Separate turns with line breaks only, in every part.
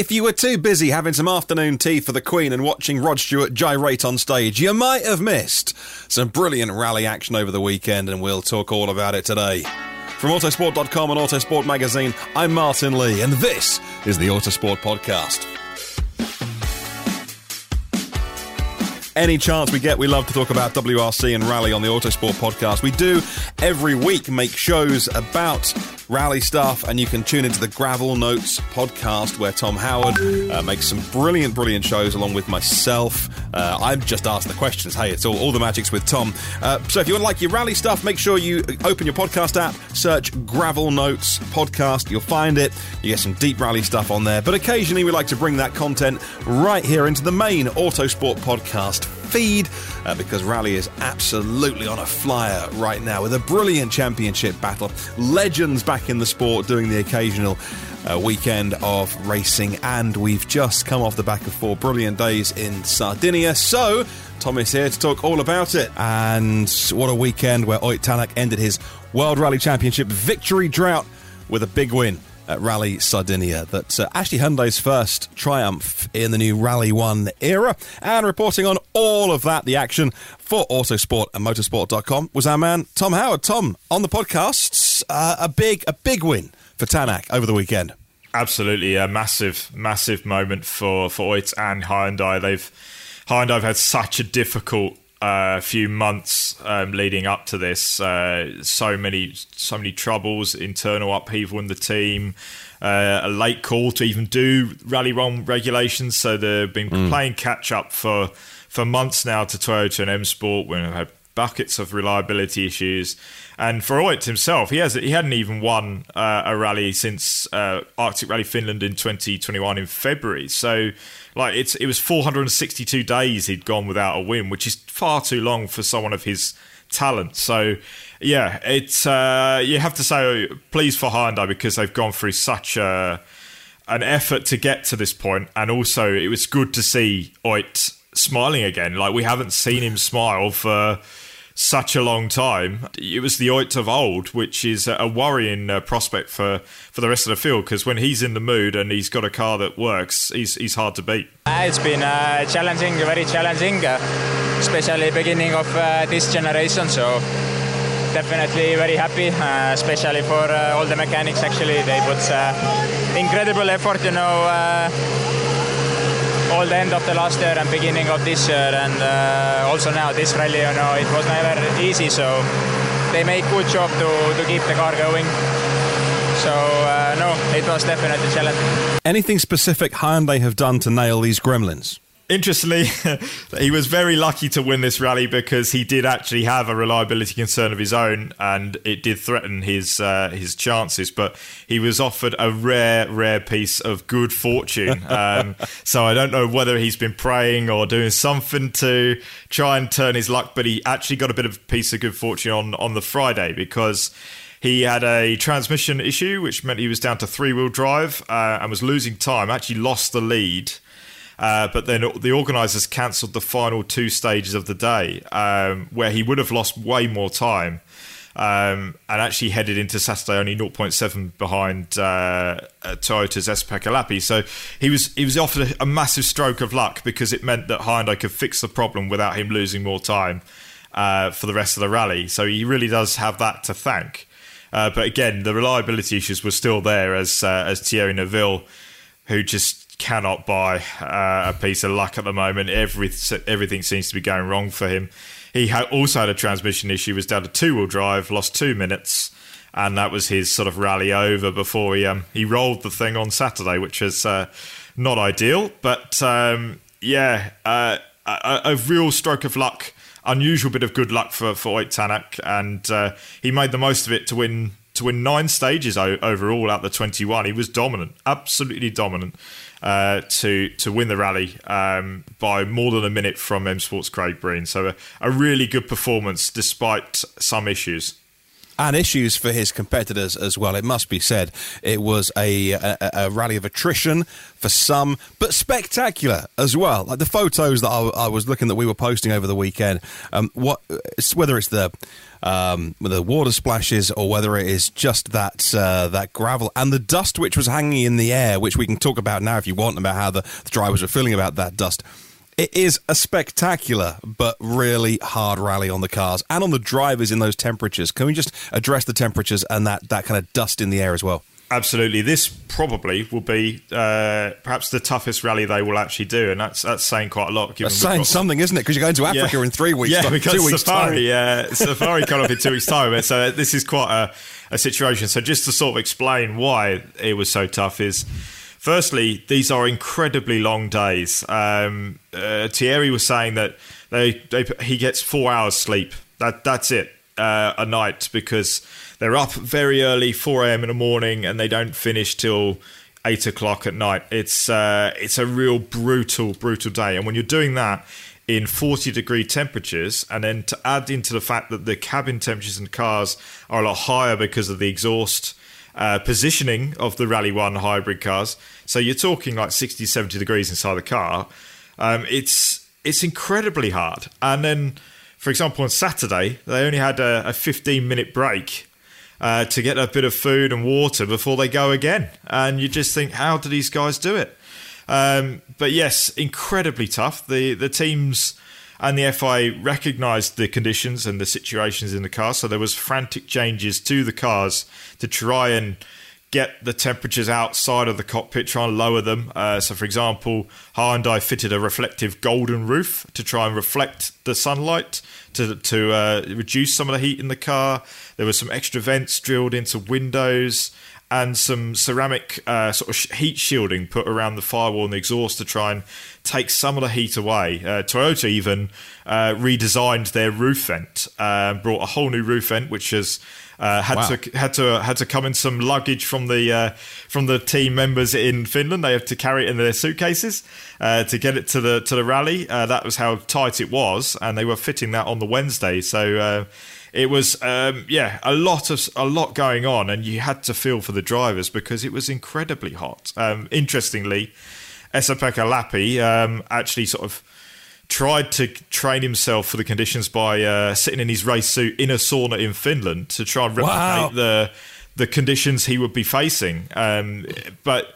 If you were too busy having some afternoon tea for the Queen and watching Rod Stewart gyrate on stage, you might have missed some brilliant rally action over the weekend, and we'll talk all about it today. From Autosport.com and Autosport Magazine, I'm Martin Lee, and this is the Autosport Podcast any chance we get, we love to talk about WRC and rally on the Autosport podcast. We do every week make shows about rally stuff, and you can tune into the Gravel Notes podcast where Tom Howard uh, makes some brilliant, brilliant shows along with myself. Uh, I've just asked the questions. Hey, it's all, all the magic's with Tom. Uh, so if you want to like your rally stuff, make sure you open your podcast app, search Gravel Notes podcast. You'll find it. You get some deep rally stuff on there. But occasionally we like to bring that content right here into the main Autosport podcast feed uh, because Rally is absolutely on a flyer right now with a brilliant championship battle. Legends back in the sport doing the occasional uh, weekend of racing, and we've just come off the back of four brilliant days in Sardinia. So, Thomas here to talk all about it. And what a weekend where Ott Tanak ended his World Rally Championship victory drought with a big win uh, Rally Sardinia. that uh, Ashley Hyundai's first triumph in the new Rally 1 era. And reporting on all of that, the action for Autosport and Motorsport.com was our man Tom Howard. Tom, on the podcasts, uh, a big a big win for Tanak over the weekend.
Absolutely, a massive, massive moment for for Ott and Hyundai. They've Hyundai have had such a difficult uh, few months um, leading up to this. Uh, so many, so many troubles, internal upheaval in the team, uh, a late call to even do Rally One regulations. So they've been mm. playing catch up for for months now to Toyota and M Sport. We've had buckets of reliability issues. And for Ott himself, he has he hadn't even won uh, a rally since uh, Arctic Rally Finland in 2021 in February. So, like it's it was 462 days he'd gone without a win, which is far too long for someone of his talent. So, yeah, it's uh, you have to say pleased for Hyundai because they've gone through such a an effort to get to this point, and also it was good to see Ott smiling again. Like we haven't seen him smile for such a long time. It was the Ott of old, which is a worrying uh, prospect for, for the rest of the field because when he's in the mood and he's got a car that works, he's, he's hard to beat.
It's been uh, challenging, very challenging, uh, especially beginning of uh, this generation. So definitely very happy, uh, especially for uh, all the mechanics. Actually, they put incredible effort, you know all the end of the last year and beginning of this year, and uh, also now this rally. You know, it was never easy, so they made good job to, to keep the car going. So uh, no, it was definitely a challenge.
Anything specific Hyundai have done to nail these gremlins?
interestingly, he was very lucky to win this rally because he did actually have a reliability concern of his own, and it did threaten his uh, his chances. But he was offered a rare, rare piece of good fortune. Um, so I don't know whether he's been praying or doing something to try and turn his luck. But he actually got a bit of a piece of good fortune on on the Friday because. He had a transmission issue, which meant he was down to three wheel drive uh, and was losing time. Actually, lost the lead uh, but then the organisers cancelled the final two stages of the day, um, where he would have lost way more time. Um, and actually headed into Saturday only 0.7 behind uh, uh Toyota's Esapekka Lappi. So he was he was offered a, a, massive stroke of luck because it meant that Hyundai could fix the problem without him losing more time uh, for the rest of the rally. So he really does have that to thank. Uh, but again, the reliability issues were still there as uh, as Thierry Neuville, who just cannot buy uh, a piece of luck at the moment. Every, everything seems to be going wrong for him. He ha- also had a transmission issue, was down to two wheel drive, lost two minutes, and that was his sort of rally over before he um, he rolled the thing on Saturday, which is uh, not ideal. But um, yeah, uh, a, a, real stroke of luck, unusual bit of good luck for for Ott Tanak, and uh, he made the most of it to win to win nine stages overall out the 21. He was dominant, absolutely dominant uh, to to win the rally um, by more than a minute from M Sports Craig Breen. So a, a really good performance despite some issues
and issues for his competitors as well. It must be said, it was a, a, a rally of attrition for some, but spectacular as well. Like the photos that I, I was looking that we were posting over the weekend, um, what whether it's the um, the water splashes or whether it is just that uh, that gravel and the dust which was hanging in the air, which we can talk about now if you want about how the, the drivers were feeling about that dust it is a spectacular but really hard rally on the cars and on the drivers in those temperatures. Can we just address the temperatures and that, that kind of dust in the air as well?
Absolutely, this probably will be uh, perhaps the toughest rally they will actually do, and that's that's saying quite a lot.
Given
that's
saying something, isn't it? Because you're going to Africa yeah. in three weeks,
yeah, Because two weeks safari, time. Uh, safari coming up in two weeks' time, so this is quite a, a situation. So just to sort of explain why it was so tough is Firstly, these are incredibly long days. Um, uh, Thierry was saying that they, they, he gets four hours sleep. That that's it uh, a night because they're up very early, four a.m. in the morning, and they don't finish till eight o'clock at night. It's uh, it's a real brutal, brutal day. And when you're doing that in 40 degree temperatures, and then to add into the fact that the cabin temperatures in cars are a lot higher because of the exhaust uh, positioning of the Rally One hybrid cars. So you're talking like 60, 70 degrees inside the car. Um, it's it's incredibly hard. And then, for example, on Saturday they only had a, a 15 minute break uh, to get a bit of food and water before they go again. And you just think, how do these guys do it? Um, but yes, incredibly tough. The the teams and the FIA recognised the conditions and the situations in the car. So there was frantic changes to the cars to try and get the temperatures outside of the cockpit, try and lower them. Uh, so, for example, Hyundai fitted a reflective golden roof to try and reflect the sunlight to to uh, reduce some of the heat in the car. There were some extra vents drilled into windows and some ceramic uh, sort of heat shielding put around the firewall and the exhaust to try and takes some of the heat away. Uh, Toyota even uh, redesigned their roof vent, uh, brought a whole new roof vent, which has uh, had wow. to had to had to come in some luggage from the uh, from the team members in Finland. They have to carry it in their suitcases uh, to get it to the to the rally. Uh, that was how tight it was, and they were fitting that on the Wednesday. So uh, it was um, yeah a lot of a lot going on, and you had to feel for the drivers because it was incredibly hot. Um, interestingly. Esapekka Lappi um, actually sort of tried to train himself for the conditions by uh, sitting in his race suit in a sauna in Finland to try and replicate wow. the the conditions he would be facing. Um, but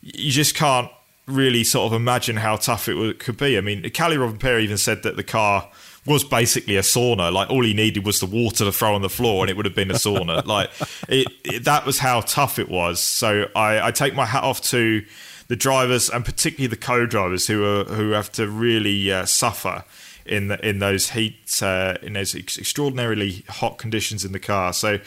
you just can't really sort of imagine how tough it could be. I mean, Kalle Rovanperä even said that the car was basically a sauna. Like all he needed was the water to throw on the floor, and it would have been a sauna. like it, it, that was how tough it was. So I, I take my hat off to the drivers and particularly the co-drivers who are who have to really uh, suffer in the, in those heat uh, in those extraordinarily hot conditions in the car. So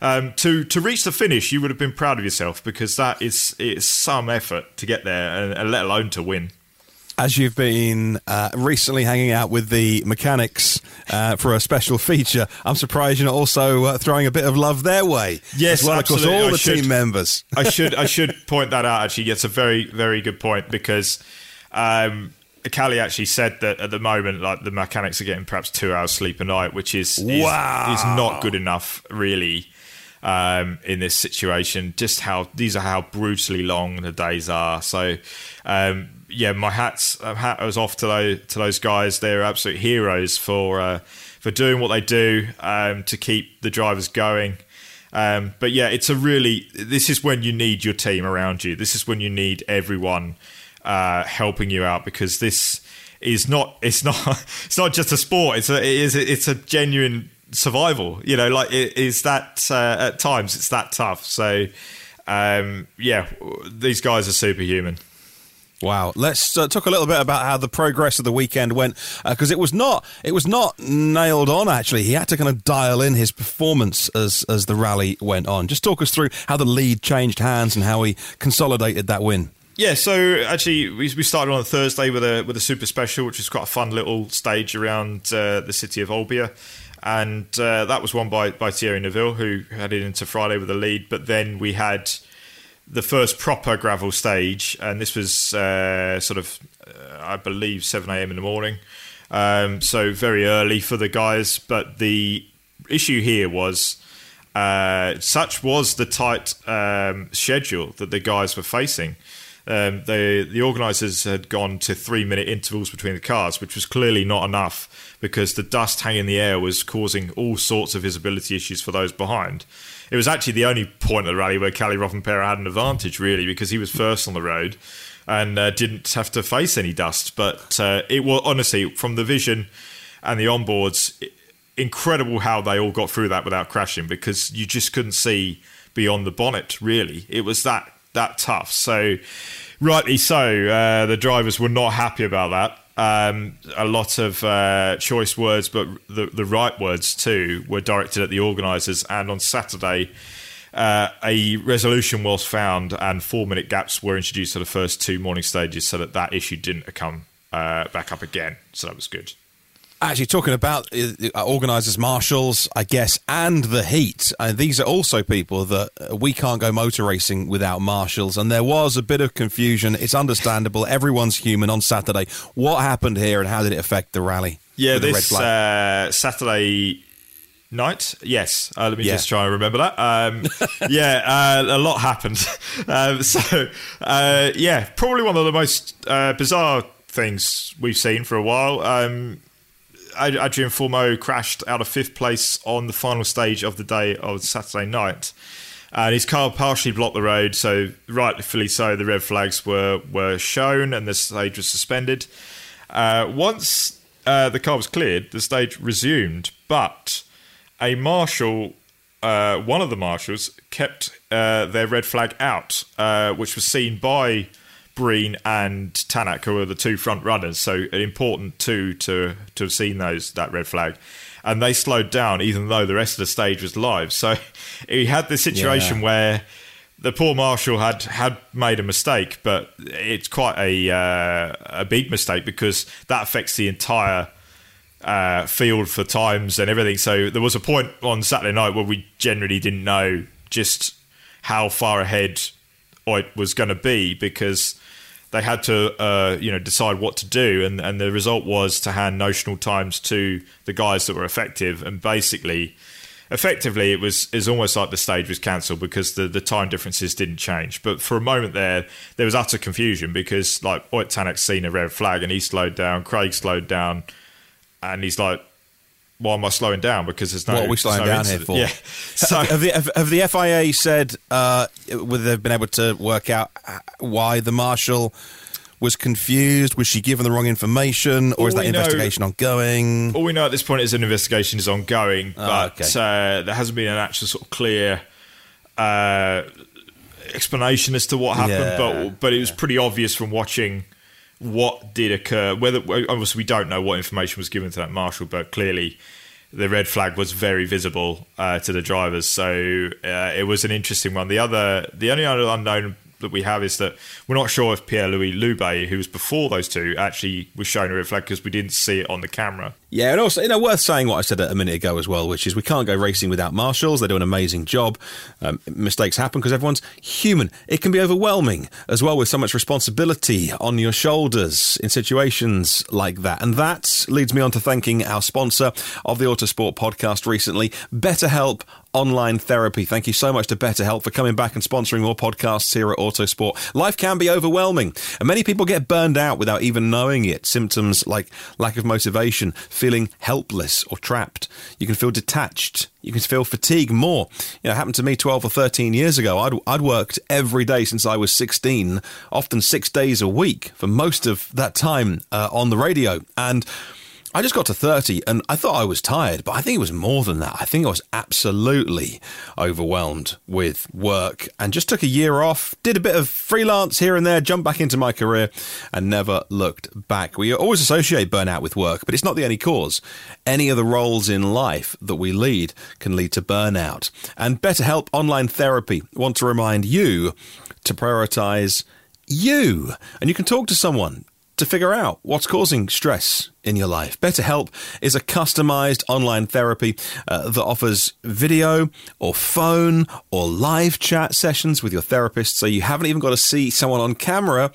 um, to to reach the finish, you would have been proud of yourself because that is it's some effort to get there, and, and let alone to win
as you've been uh, recently hanging out with the mechanics uh, for a special feature, I'm surprised you're not also uh, throwing a bit of love their way.
Yes, well,
absolutely. all I the should, team members.
I should I should point that out. Actually, it's a very very good point because. Um, Kalle actually said that at the moment, like the mechanics are getting perhaps two hours sleep a night, which is wow. is, is not good enough, really um, in this situation. Just how these are how brutally long the days are. So, um, yeah, my hats uh, hat was off to those to those guys. They're absolute heroes for uh, for doing what they do um, to keep the drivers going. Um, but yeah, it's a really this is when you need your team around you. This is when you need everyone uh, helping you out because this is not it's not it's not just a sport. It's a it is it's a genuine survival. You know, like it is that uh, at times it's that tough. So, um, yeah, these guys are superhuman.
Wow. Let's uh, talk a little bit about how the progress of the weekend went because uh, it was not it was not nailed on actually. He had to kind of dial in his performance as as the rally went on. Just talk us through how the lead changed hands and how he consolidated that win.
Yeah, so actually we, started on Thursday with a with a super special, which was quite a fun little stage around uh, the city of Olbia and uh, that was won by by Thierry Neuville, who headed into Friday with a lead. But then we had the first proper gravel stage, and this was uh, sort of, uh, I believe, seven a.m. in the morning, um, so very early for the guys. But the issue here was. Uh, such was the tight um, schedule that the guys were facing um, they, the organisers had gone to three minute intervals between the cars, which was clearly not enough because the dust hanging in the air was causing all sorts of visibility issues for those behind. It was actually the only point of the rally where Kalle Rovanperä had an advantage, really, because he was first on the road and uh, didn't have to face any dust. But uh, it was honestly from the vision and the onboards, it, incredible how they all got through that without crashing because you just couldn't see beyond the bonnet. Really, it was that that tough. So, rightly so, uh, the drivers were not happy about that. Um, a lot of uh, choice words, but the, the right words too, were directed at the organisers. And on Saturday, uh, a resolution was found, and four minute gaps were introduced to the first two morning stages so that that issue didn't come uh, back up again. So that was good.
Actually, talking about uh, uh, organisers, marshals, I guess, and the heat, and uh, these are also people that we can't go motor racing without marshals. And there was a bit of confusion. It's understandable. Everyone's human on Saturday. What happened here, and how did it affect the rally?
Yeah, this uh, Saturday night. Yes, uh, let me yeah. just try and remember that. Um, yeah, uh, a lot happened. um, so yeah, probably one of the most bizarre things we've seen for a while. Um, Adrien Fourmaux crashed out of fifth place on the final stage of the day of Saturday night. And his car partially blocked the road, so rightfully so, the red flags were, were shown and the stage was suspended. Uh, once uh, the car was cleared, the stage resumed, but a marshal, uh, one of the marshals, kept uh, their red flag out, uh, which was seen by Breen and Tanak, who are the two front runners, so an important two to to have seen those that red flag, and they slowed down even though the rest of the stage was live. So he had this situation yeah. where the poor marshal had had made a mistake, but it's quite a uh, a big mistake because that affects the entire uh, field for times and everything. So there was a point on Saturday night where we generally didn't know just how far ahead it was going to be because they had to uh, you know decide what to do, and, and the result was to hand notional times to the guys that were effective, and basically, effectively it was is almost like the stage was cancelled because the the time differences didn't change. But for a moment there, there was utter confusion because like Ott Tanak's seen a red flag and he slowed down, Craig slowed down, and he's like, why am I slowing down? Because there's no. What
are we slowing no down incident. here for? Yeah. So have the, have, have the FIA said uh, whether they've been able to work out uh, why the marshal was confused? Was she given the wrong information, or all is that investigation know, ongoing?
All we know at this point is an investigation is ongoing, ah, but okay. uh, there hasn't been an actual sort of clear. Uh, explanation as to what happened yeah. but but it was yeah. pretty obvious from watching what did occur. Whether obviously we don't know what information was given to that marshal, but clearly the red flag was very visible uh, to the drivers. So uh, it was an interesting one. The other, the only other unknown that we have is that we're not sure if Pierre Louis Loubet, who was before those two, actually was shown a red flag because we didn't see it on the camera.
Yeah, and also, you know, worth saying what I said a minute ago as well, which is we can't go racing without marshals. They do an amazing job. Um, mistakes happen because everyone's human. It can be overwhelming as well with so much responsibility on your shoulders in situations like that. And that leads me on to thanking our sponsor of the Autosport podcast recently, BetterHelp online therapy. Thank you so much to BetterHelp for coming back and sponsoring more podcasts here at Autosport. Life can be overwhelming, and many people get burned out without even knowing it. Symptoms like lack of motivation, feeling helpless or trapped. You can feel detached. You can feel fatigue more. You know, it happened to me 12 or 13 years ago. I'd, I'd worked every day since I was 16, often six days a week for most of that time uh, on the radio. And I just got to 30 and I thought I was tired, but I think it was more than that. I think I was absolutely overwhelmed with work and just took a year off, did a bit of freelance here and there, jumped back into my career and never looked back. We always associate burnout with work, but it's not the only cause. Any of the roles in life that we lead can lead to burnout. And BetterHelp Online Therapy want to remind you to prioritize you. And you can talk to someone to figure out what's causing stress in your life. BetterHelp is a customized online therapy uh, that offers video or phone or live chat sessions with your therapist, so you haven't even got to see someone on camera.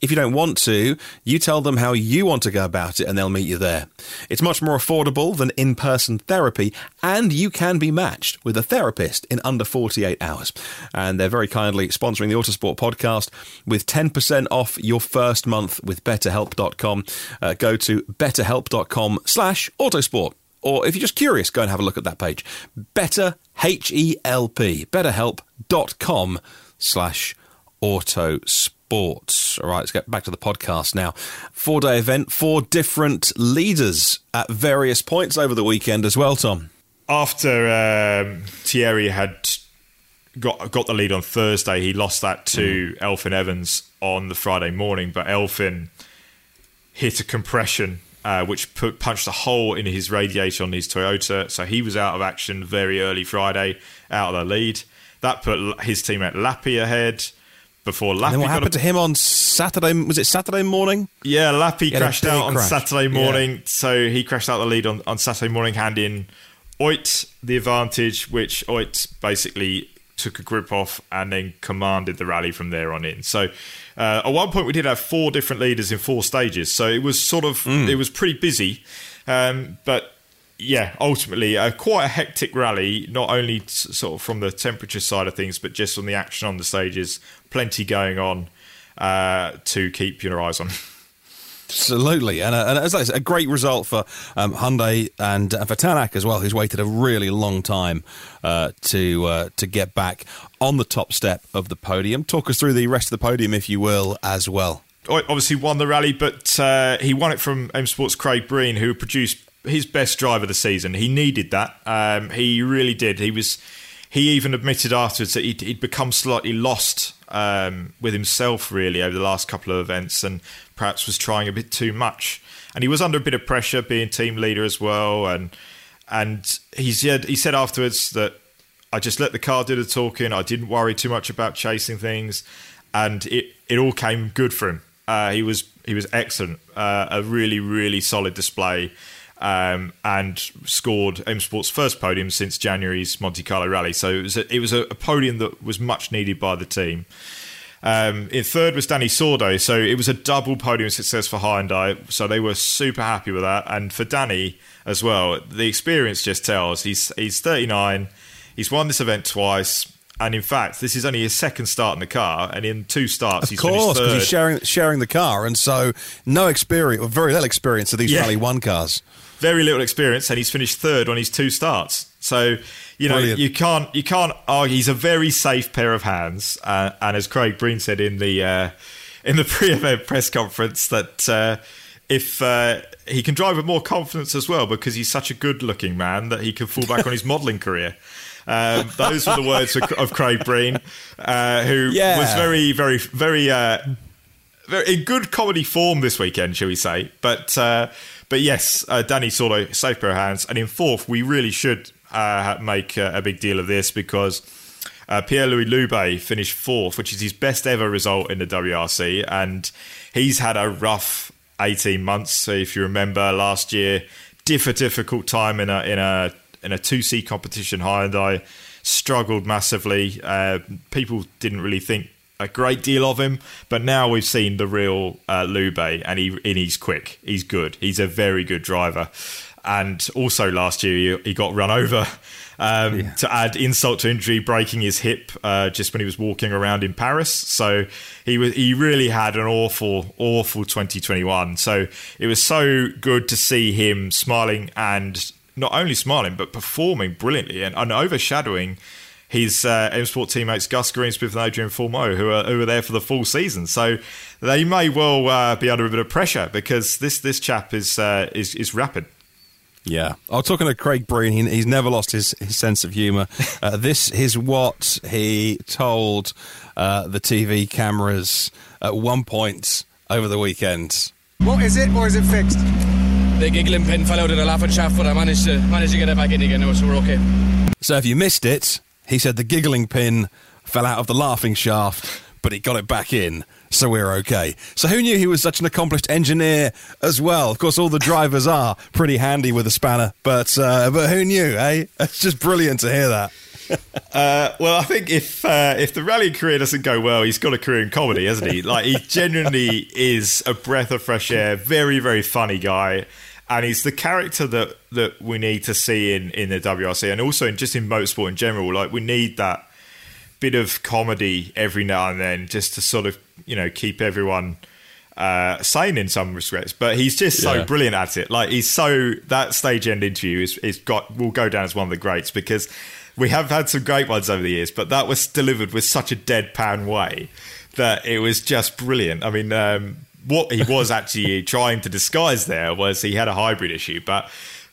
If you don't want to, you tell them how you want to go about it and they'll meet you there. It's much more affordable than in person therapy, and you can be matched with a therapist in under 48 hours. And they're very kindly sponsoring the Autosport podcast with 10% off your first month with betterhelp.com. Uh, go to betterhelp.com slash autosport or if you're just curious, go and have a look at that page. Better H E L P, betterhelp.com slash autosport sports. All right, let's get back to the podcast now. Four day event, four different leaders at various points over the weekend as well, Tom.
After um, Thierry had got got the lead on Thursday, he lost that to mm. Elfyn Evans on the Friday morning, but Elfyn hit a compression. Uh, which put, punched a hole in his radiator on his Toyota, so he was out of action very early Friday, out of the lead. That put his teammate Lappi ahead before Lappi.
And what happened a- to him on Saturday? Was it Saturday morning?
Yeah, Lappi crashed out on Saturday morning, yeah. so he crashed out the lead on, on Saturday morning, handing Ott the advantage, which Ott basically took a grip off and then commanded the rally from there on in. So uh, at one point we did have four different leaders in four stages, so it was sort of mm. it was pretty busy, um, but. Yeah, ultimately, uh, quite a hectic rally, not only t- sort of from the temperature side of things, but just on the action on the stages plenty going on uh, to keep your eyes on.
Absolutely, and, uh, and as I said, a great result for um, Hyundai and, and uh, for Tanak as well, who's waited a really long time uh, to uh, to get back on the top step of the podium. Talk us through the rest of the podium, if you will, as well.
Obviously, won the rally, but uh, he won it from M Sports Craig Breen, who produced his best drive of the season. He needed that. Um, he really did. He was he even admitted afterwards that he'd, he'd become slightly lost um, with himself really over the last couple of events and perhaps was trying a bit too much. And he was under a bit of pressure being team leader as well. And and he said he said afterwards that I just let the car do the talking. I didn't worry too much about chasing things, and it it all came good for him. Uh, he was he was excellent. Uh, a really really solid display um, and scored M Sport's first podium since January's Monte Carlo Rally. So it was a, it was a, podium that was much needed by the team. Um, in third was Dani Sordo, so it was a double podium success for Hyundai. So they were super happy with that, and for Dani as well. The experience just tells. He's he's 39. He's won this event twice. And in fact, this is only his second start in the car, and in two starts,
of he's course, because he's sharing sharing the car, and so no experience, or very little experience of these yeah. Rally One cars.
Very little experience, and he's finished third on his two starts. So you know Brilliant. you can't you can't argue. He's a very safe pair of hands, uh, and as Craig Breen said in the uh, in the pre-event press conference, that uh, if uh, he can drive with more confidence as well because he's such a good-looking man that he can fall back on his modelling career. Um, those were the words of, of Craig Breen, uh, who yeah. was very, very, very, uh, very, in good comedy form this weekend, shall we say? But uh, but yes, uh, Dani Sordo, safe pair of hands, and in fourth, we really should uh, make uh, a big deal of this because. Uh, Pierre Louis Loubet finished fourth, which is his best ever result in the WRC, and he's had a rough 18 months. So if you remember last year, diff- difficult time in a in a in a 2C competition, Hyundai struggled massively. Uh, people didn't really think a great deal of him, but now we've seen the real uh, Loubet, and he and he's quick. He's good. He's a very good driver. And also last year he, he got run over. Um, yeah. To add insult to injury, breaking his hip uh, just when he was walking around in Paris. So he was he really had an awful, awful 2021. So it was so good to see him smiling and not only smiling but performing brilliantly and, and overshadowing his uh, M Sport teammates Gus Greensmith and Adrien Fourmaux, who are who are there for the full season. So they may well uh, be under a bit of pressure because this this chap is uh, is is rapid.
Yeah, I was talking to Craig Breen. He, he's never lost his, his sense of humour. Uh, this is what he told uh, the TV cameras at one point over the weekend. What is it, or is it fixed? the giggling pin fell out of the laughing shaft, but I managed to manage to get it back in again, so we're okay. So if you missed it, he said the giggling pin fell out of the laughing shaft, but he got it back in so we're okay. So who knew he was such an accomplished engineer as well? Of course, all the drivers are pretty handy with a spanner, but uh, but who knew, eh? It's just brilliant to hear that. Uh,
well, I think if uh, if the rally career doesn't go well, he's got a career in comedy, hasn't he? Like he genuinely is a breath of fresh air. Very very funny guy and he's the character that that we need to see in in the WRC and also in, just in motorsport in general. Like we need that bit of comedy every now and then just to sort of you know keep everyone uh, sane in some respects. But he's just so yeah. brilliant at it. Like he's so that stage end interview is is got will go down as one of the greats because we have had some great ones over the years, but that was delivered with such a deadpan way that it was just brilliant. I mean, um, what he was actually trying to disguise there was he had a hybrid issue, but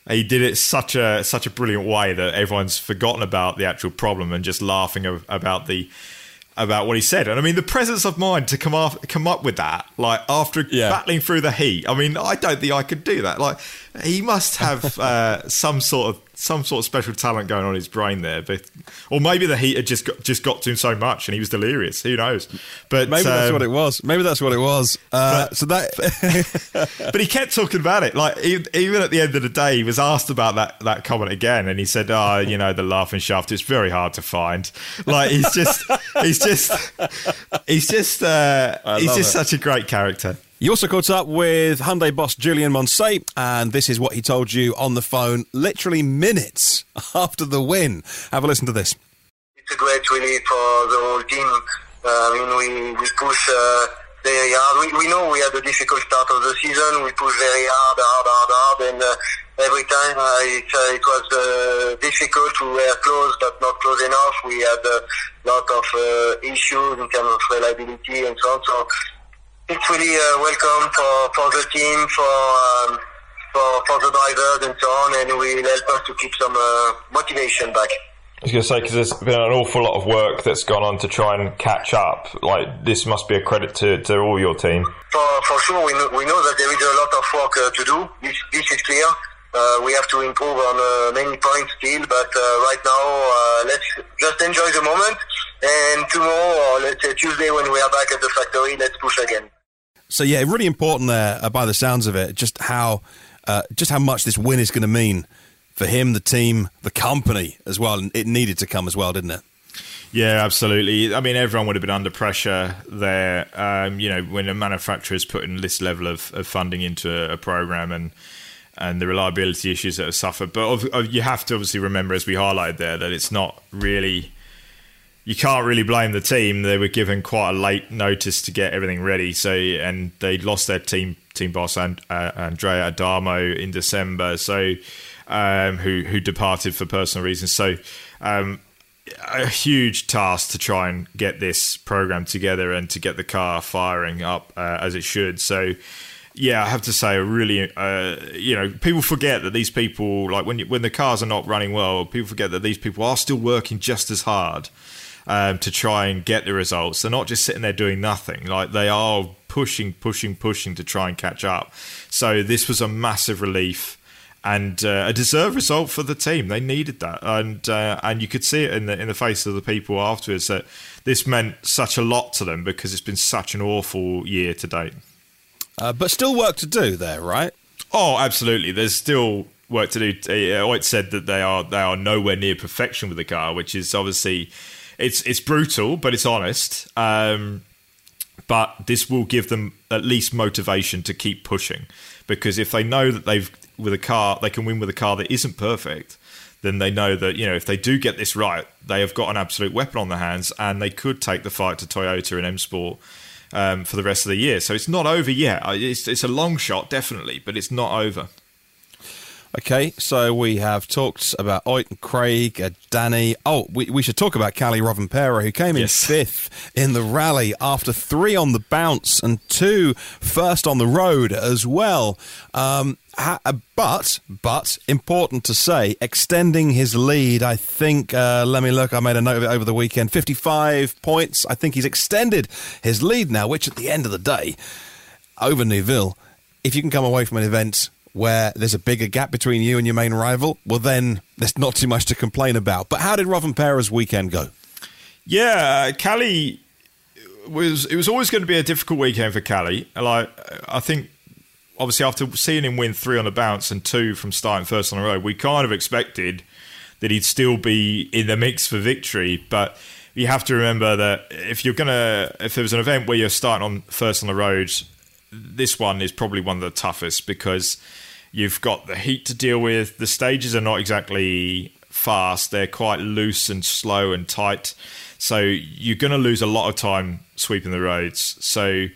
he did it such a such a brilliant way that everyone's forgotten about the actual problem and just laughing about the about what he said. And I mean, the presence of mind to come off, come up with that, like after yeah. battling through the heat. I mean, I don't think I could do that. Like, he must have uh, some sort of some sort of special talent going on in his brain there, but or maybe the heat had just got, just got to him so much and he was delirious. Who knows?
But maybe um, that's what it was. Maybe that's what it was. Uh,
but,
so that,
but he kept talking about it. Like even at the end of the day, he was asked about that that comment again, and he said, "Oh, you know, the laughing shaft. It's very hard to find." Like he's just, he's just, he's just, uh, he's just it. such a great character.
You also caught up with Hyundai boss Julien Moncet, and this is what he told you on the phone literally minutes after the win. Have a listen to this.
It's a great relief for the whole team. Uh, I mean, we, we push uh, very hard. We, we, know we had a difficult start of the season. We push very hard, hard, hard, hard, and uh, every time uh, it, uh, it was uh, difficult. We were close, but not close enough. We had a lot of issues in terms of reliability and so on. So it's really uh, welcome for, for the team, for, um, for for the drivers and so on, and will help us to keep some uh, motivation back.
I was going
to
say because there's been an awful lot of work that's gone on to try and catch up. Like this must be a credit to, to all your team.
For, for sure, we know, we know that there is a lot of work uh, to do. This, this is clear. Uh, we have to improve on uh, many points still, but uh, right now uh, let's just enjoy the moment. And tomorrow, or let's say Tuesday when we are back at the factory, let's push again.
So yeah, really important there uh, by the sounds of it, just how uh, just how much this win is going to mean for him, the team, the company as well. And it needed to come as well, didn't it?
Yeah, absolutely. I mean, everyone would have been under pressure there. Um, you know, when a manufacturer is putting this level of, of funding into a, a program and and the reliability issues that have suffered. But of, of, you have to obviously remember, as we highlighted there, that it's not really you can't really blame the team. They were given quite a late notice to get everything ready. So and they lost their team team boss and uh, Andrea Adamo in December. So um, who who departed for personal reasons. So um, a huge task to try and get this program together and to get the car firing up uh, as it should. So yeah, I have to say, really, uh, you know, people forget that these people, like when you, when the cars are not running well, people forget that these people are still working just as hard um, to try and get the results. They're not just sitting there doing nothing. Like they are pushing, pushing, pushing to try and catch up. So this was a massive relief and uh, a deserved result for the team. They needed that, and uh, and you could see it in the in the face of the people afterwards that this meant such a lot to them because it's been such an awful year to date.
Uh, but still work to do there, right?
Oh, absolutely. There's still work to do. Eh, eh, it said that they are they are nowhere near perfection with the car, which is obviously it's it's brutal, but it's honest. Um, but this will give them at least motivation to keep pushing because if they know that they've with a car they can win with a car that isn't perfect then they know that you know if they do get this right they have got an absolute weapon on their hands and they could take the fight to toyota and m sport um, for the rest of the year so it's not over yet it's, it's a long shot definitely but it's not over
Okay, so we have talked about Ott and Craig, uh, Dani. Oh, we, we should talk about Kalle Rovanperä, who came in yes. fifth in the rally after three on the bounce and two first on the road as well. Um, uh, but but important to say, extending his lead. I think. Uh, let me look. I made a note of it over the weekend. Fifty-five points. I think he's extended his lead now, which at the end of the day, over Neuville, if you can come away from an event where there's a bigger gap between you and your main rival, well, then there's not too much to complain about. But how did Pera's weekend go?
Yeah, uh, Kalle was. It was always going to be a difficult weekend for Kalle. Like I think, obviously, after seeing him win three on the bounce and two from starting first on the road, we kind of expected that he'd still be in the mix for victory, but you have to remember that if you're gonna if was an event where you're starting on first on the road this one is probably one of the toughest because You've got the heat to deal with. The stages are not exactly fast, they're quite loose and slow and tight. So you're going to lose a lot of time sweeping the roads. So,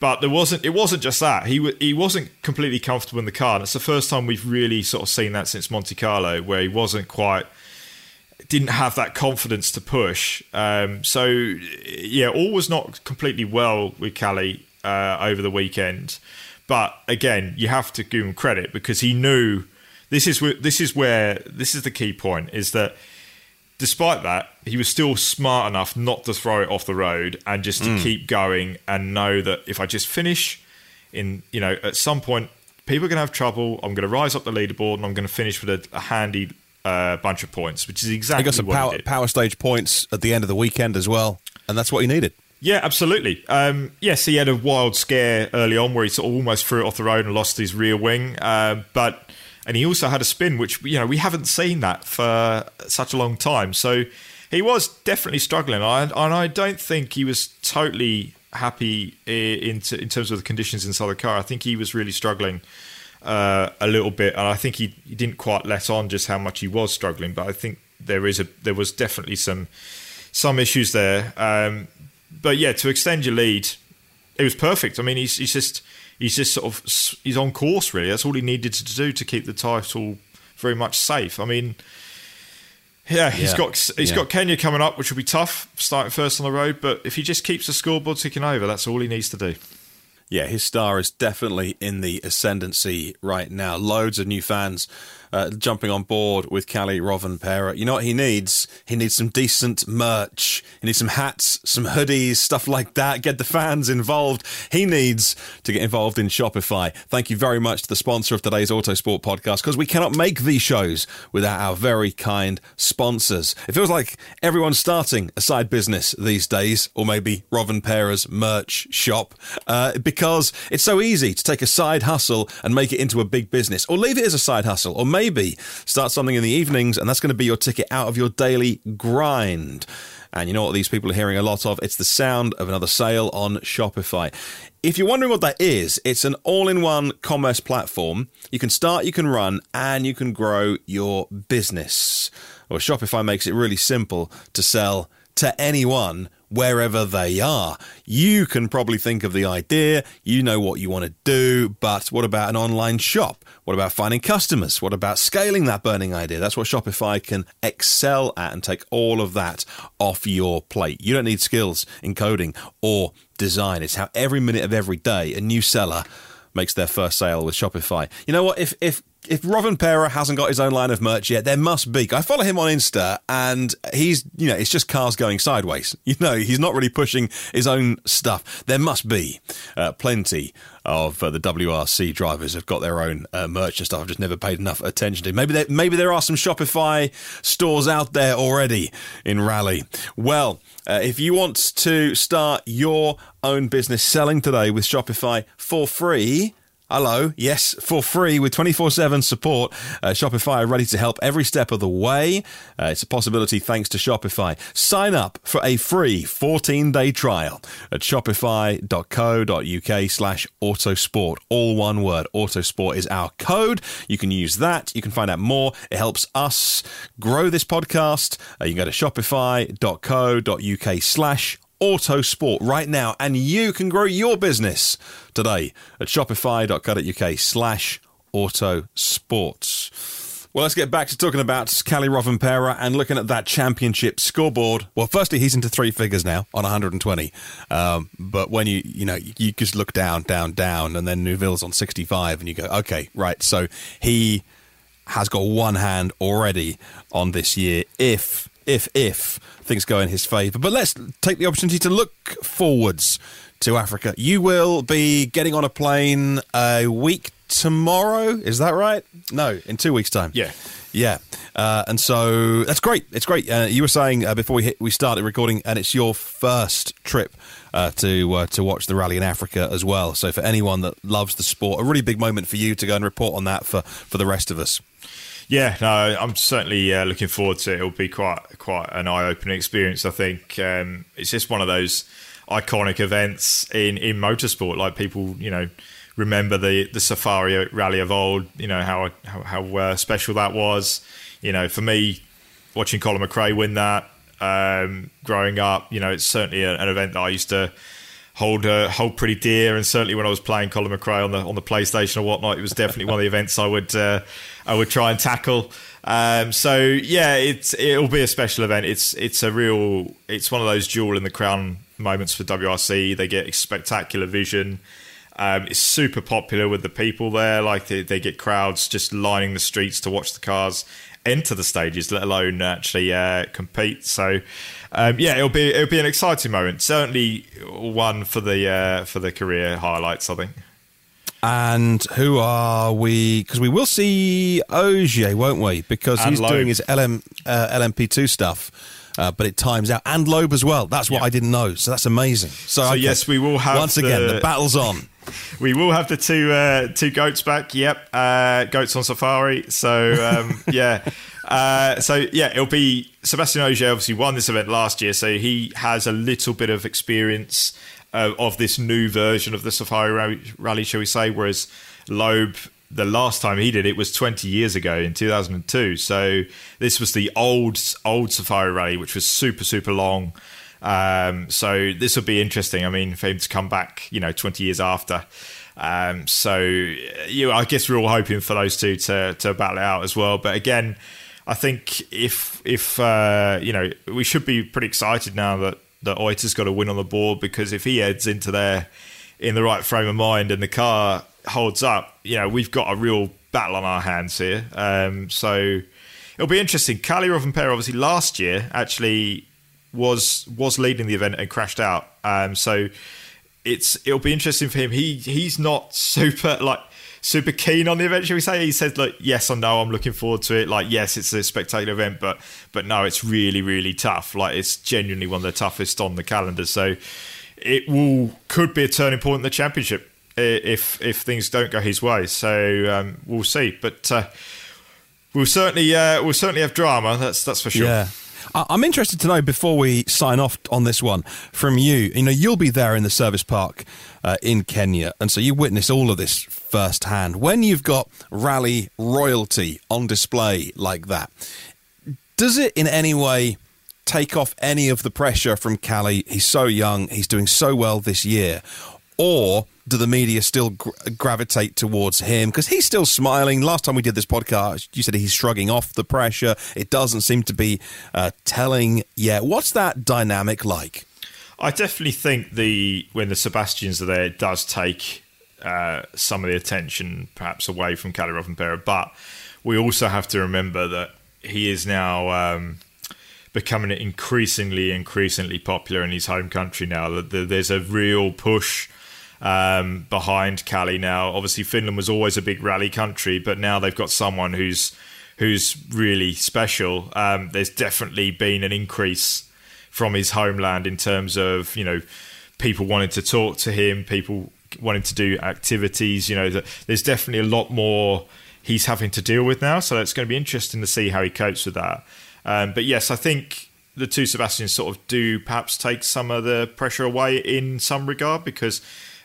but there wasn't. It wasn't just that he w- he wasn't completely comfortable in the car. And it's the first time we've really sort of seen that since Monte Carlo, where he wasn't quite didn't have that confidence to push. Um, so yeah, all was not completely well with Kalle uh, over the weekend. But again, you have to give him credit because he knew this is where, this is where this is the key point is that despite that, he was still smart enough not to throw it off the road and just to mm. keep going and know that if I just finish in, you know, at some point, people are going to have trouble. I'm going to rise up the leaderboard and I'm going to finish with a, a handy uh, bunch of points, which is exactly he got
some power, power stage points at the end of the weekend as well, and that's what he needed.
Yeah, absolutely. Um, yes, he had a wild scare early on where he sort of almost threw it off the road and lost his rear wing. Uh, but and he also had a spin, which you know we haven't seen that for such a long time. So he was definitely struggling, and I don't think he was totally happy in in terms of the conditions inside the car. I think he was really struggling uh, a little bit, and I think he, he didn't quite let on just how much he was struggling. But I think there is a there was definitely some some issues there. Um, but yeah, to extend your lead, it was perfect. I mean, he's, he's just he's just sort of he's on course really. That's all he needed to do to keep the title very much safe. I mean, yeah, he's yeah. got he's yeah. got Kenya coming up, which will be tough, starting first on the road. But if he just keeps the scoreboard ticking over, that's all he needs to do
yeah, his star is definitely in the ascendancy right now. Loads of new fans uh, jumping on board with Kalle Rovanperä. You know what he needs? He needs some decent merch. He needs some hats, some hoodies, stuff like that. Get the fans involved. He needs to get involved in Shopify. Thank you very much to the sponsor of today's Autosport podcast because we cannot make these shows without our very kind sponsors. It feels like everyone's starting a side business these days, or maybe Rovanperä's merch shop. Uh, because because it's so easy to take a side hustle and make it into a big business, or leave it as a side hustle, or maybe start something in the evenings, and that's going to be your ticket out of your daily grind. And you know what these people are hearing a lot of? It's the sound of another sale on Shopify. If you're wondering what that is, it's an all in one commerce platform. You can start, you can run, and you can grow your business. Or well, Shopify makes it really simple to sell to anyone wherever they are. You can probably think of the idea, you know what you want to do, but what about an online shop? What about finding customers? What about scaling that burning idea? That's what Shopify can excel at and take all of that off your plate. You don't need skills in coding or design. It's how every minute of every day a new seller makes their first sale with Shopify. You know what? If if if Rovanperä hasn't got his own line of merch yet, there must be. I follow him on Insta, and he's you know it's just cars going sideways. You know he's not really pushing his own stuff. There must be uh, plenty of uh, the WRC drivers have got their own uh, merch and stuff. I've just never paid enough attention to. Maybe there, maybe there are some Shopify stores out there already in rally. Well, uh, if you want to start your own business selling today with Shopify for free, Hello, yes, for free with 24 7 support. Uh, Shopify are ready to help every step of the way. Uh, it's a possibility thanks to Shopify. Sign up for a free 14 day trial at shopify.co.uk slash autosport. All one word. Autosport is our code. You can use that. You can find out more. It helps us grow this podcast. Uh, you can go to shopify.co.uk slash autosport right now and you can grow your business today at shopify.co.uk slash autosports. Well, let's get back to talking about Kalle Rovanperä and looking at that championship scoreboard. Well, firstly, he's into three figures now on 120. Um, but when you you know you just look down, down, down, and then Neuville's on 65, and you go, okay, right. So he has got one hand already on this year. If if if things go in his favour. But let's take the opportunity to look forwards to Africa. You will be getting on a plane a week tomorrow. Is that right? No, in two weeks' time.
Yeah.
Yeah, uh, and so that's great. It's great. Uh, you were saying uh, before we hit, we started recording, and it's your first trip uh, to uh, to watch the rally in Africa as well. So for anyone that loves the sport, a really big moment for you to go and report on that for for the rest of us.
Yeah, no, I'm certainly uh, looking forward to it. It'll be quite quite an eye opening experience. I think um, it's just one of those iconic events in in motorsport. Like people, you know, remember the the Safari Rally of old. You know how how, how uh, special that was. You know, for me, watching Colin McRae win that um, growing up, you know, it's certainly a, an event that I used to hold uh, hold pretty dear. And certainly when I was playing Colin McRae on the on the PlayStation or whatnot, it was definitely one of the events I would uh, I would try and tackle. Um, so yeah, it's it'll be a special event. It's it's a real it's one of those jewel in the crown moments for WRC. They get spectacular vision. Um, it's super popular with the people there. Like they, they, get crowds just lining the streets to watch the cars enter the stages, let alone actually uh, compete. So um, yeah, it'll be it'll be an exciting moment. Certainly one for the uh, for the career highlights, I think.
And who are we? Because we will see Ogier, won't we? Because and he's Loeb. doing his LM, uh, LMP2 stuff, uh, but it times out. And Loeb as well. That's what yep. I didn't know. So that's amazing.
So, so okay. yes, we will have.
Once the, again, the battle's on
we will have the two uh, two goats back. Yep, uh, goats on safari. So um, yeah, uh, so yeah, it'll be Sebastian Ogier. Obviously, won this event last year, so he has a little bit of experience uh, of this new version of the Safari rally, rally, shall we say? Whereas Loeb. The last time he did it was 20 years ago in 2002. So this was the old old Safari Rally, which was super super long um, so this will be interesting. I mean, for him to come back, you know, 20 years after. Um, so uh, you, I guess we're all hoping for those two to to battle it out as well. But again, I think if if uh, you know, we should be pretty excited now that that Ott's got a win on the board because if he heads into there in the right frame of mind and the car holds up, you know, we've got a real battle on our hands here. Um, so it'll be interesting. Kalle Rovanperä, obviously, last year actually was was leading the event and crashed out. Um, so it's it'll be interesting for him. He he's not super like super keen on the event. Should we say? He says like yes or no. I'm looking forward to it. Like yes, it's a spectacular event, but but no, it's really really tough. Like it's genuinely one of the toughest on the calendar. So it will could be a turning point in the championship if if things don't go his way. So um, we'll see, but. Uh, we'll certainly, uh, we'll certainly have drama. That's that's for sure. Yeah.
I'm interested to know before we sign off on this one from you. You know, you'll be there in the service park uh, in Kenya, and so you witness all of this firsthand. When you've got rally royalty on display like that, does it in any way? Take off any of the pressure from Kalle. He's so young. He's doing so well this year. Or do the media still gravitate towards him? Because he's still smiling. Last time we did this podcast, you said he's shrugging off the pressure. It doesn't seem to be uh, telling yet. What's that dynamic like?
I definitely think the when the Sebastians are there, it does take uh, some of the attention perhaps away from Kalle Rovanperä. But we also have to remember that he is now um, becoming increasingly, increasingly popular in his home country now. There's a real push um, behind Kalle now. Obviously, Finland was always a big rally country, but now they've got someone who's who's really special. Um, there's definitely been an increase from his homeland in terms of you know people wanting to talk to him, people wanting to do activities. You know, there's definitely a lot more he's having to deal with now. So it's going to be interesting to see how he copes with that. Um, but yes, I think the two Sebastians sort of do perhaps take some of the pressure away in some regard because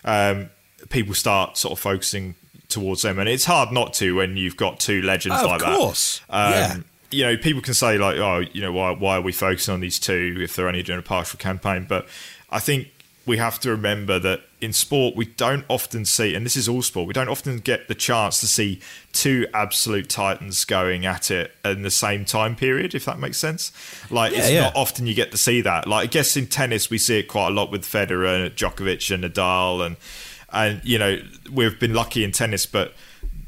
um, people start sort of focusing towards them, and it's hard not to when you've got two legends oh, like that. Of course, that. Um, yeah. You know, people can say like, "Oh, you know, why why are we focusing on these two if they're only doing a partial campaign?" But I think we have to remember that in sport, we don't often see, and this is all sport, we don't often get the chance to see two absolute titans going at it in the same time period, if that makes sense. Like, yeah, it's yeah. not often you get to see that. Like, I guess in tennis, we see it quite a lot with Federer and Djokovic and Nadal, and, and you know, we've been lucky in tennis, but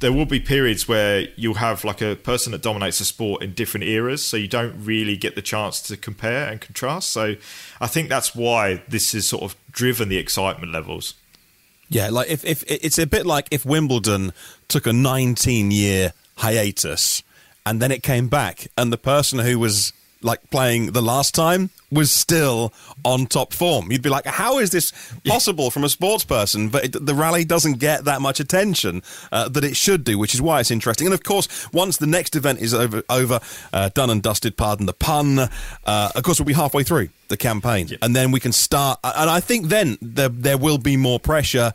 there will be periods where you'll have like a person that dominates a sport in different eras, so you don't really get the chance to compare and contrast. So I think that's why this has sort of driven the excitement levels.
Yeah, like if, if it's a bit like if Wimbledon took a 19 year hiatus and then it came back, and the person who was like playing the last time was still on top form. You'd be like, how is this possible from a sports person? But it, the rally doesn't get that much attention uh, that it should do, which is why it's interesting. And of course, once the next event is over, over uh, done and dusted, pardon the pun, uh, of course, we'll be halfway through the campaign. Yeah. And then we can start. And I think then there, there will be more pressure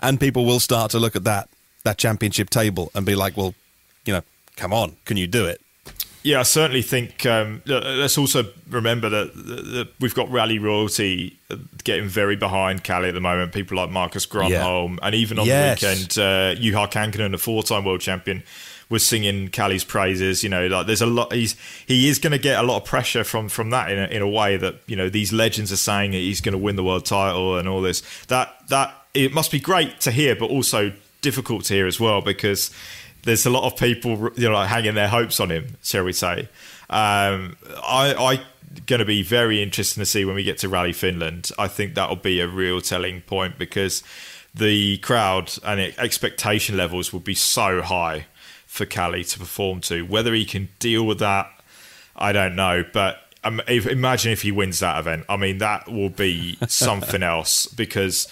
and people will start to look at that, that championship table and be like, well, you know, come on, can you do it?
Yeah, I certainly think. Um, let's also remember that, that, we've got Rally Royalty getting very behind Kalle at the moment. People like Marcus Grönholm, yeah. and even on yes. the weekend, uh, Juha Kankkunen, a four-time world champion, was singing Kalle's praises. You know, like there's a lot. He's he is going to get a lot of pressure from from that in a, in a way that you know these legends are saying that he's going to win the world title and all this. That that it must be great to hear, but also difficult to hear as well because there's a lot of people you know hanging their hopes on him, shall we say? Um, I, I going to be very interesting to see when we get to Rally Finland. I think that'll be a real telling point because the crowd and expectation levels will be so high for Kalle to perform to. Whether he can deal with that, I don't know. But um, if, imagine if he wins that event. I mean, that will be something else because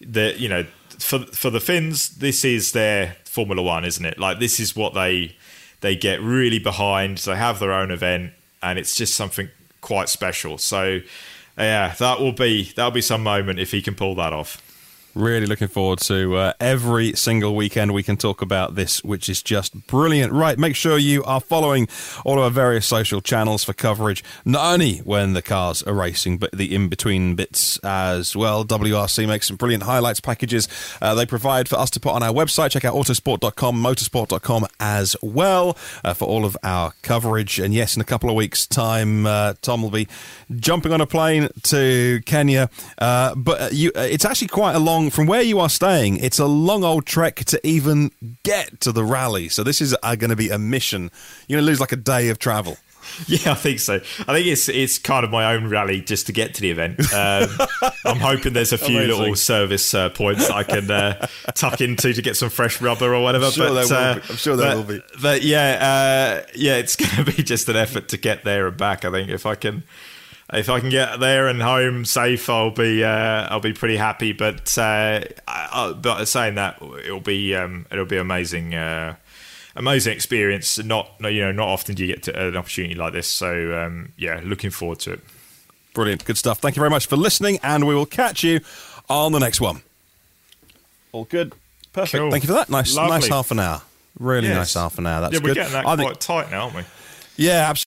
the you know for for the Finns, this is their Formula One, isn't it? Like this is what they they get really behind. They have their own event, and it's just something quite special. So yeah, that will be that'll be some moment if he can pull that off.
Really looking forward to uh, every single weekend we can talk about this, which is just brilliant. Right, make sure you are following all of our various social channels for coverage, not only when the cars are racing, but the in between bits as well. WRC makes some brilliant highlights packages uh, they provide for us to put on our website. Check out autosport.com, motorsport.com as well uh, for all of our coverage. And yes, in a couple of weeks' time, uh, Tom will be jumping on a plane to Kenya. Uh, but uh, you, it's actually quite a long long from where you are staying. It's a long old trek to even get to the rally. So this is uh, going to be a mission. You're going to lose like a day of travel.
Yeah, I think so. I think it's it's kind of my own rally just to get to the event. Um, I'm hoping there's a few Amazing. little service uh, points I can uh, tuck into to get some fresh rubber or whatever. I'm
sure but,
there
uh, will be. I'm sure there
but,
will be.
But yeah, uh, yeah, it's going to be just an effort to get there and back. I think if I can if I can get there and home safe, I'll be uh, I'll be pretty happy. But uh, I, I, but saying that, it'll be um, it'll be amazing. Uh, amazing experience. Not you know not often do you get to, an opportunity like this. So um, yeah, looking forward to it.
Brilliant, good stuff. Thank you very much for listening, and we will catch you on the next one.
All good,
perfect. Cool. Thank you for that. Nice, Lovely. nice half an hour. Really yes. nice half an hour. That's
yeah, we're good. Getting that I quite think, tight now, aren't we?
Yeah, absolutely.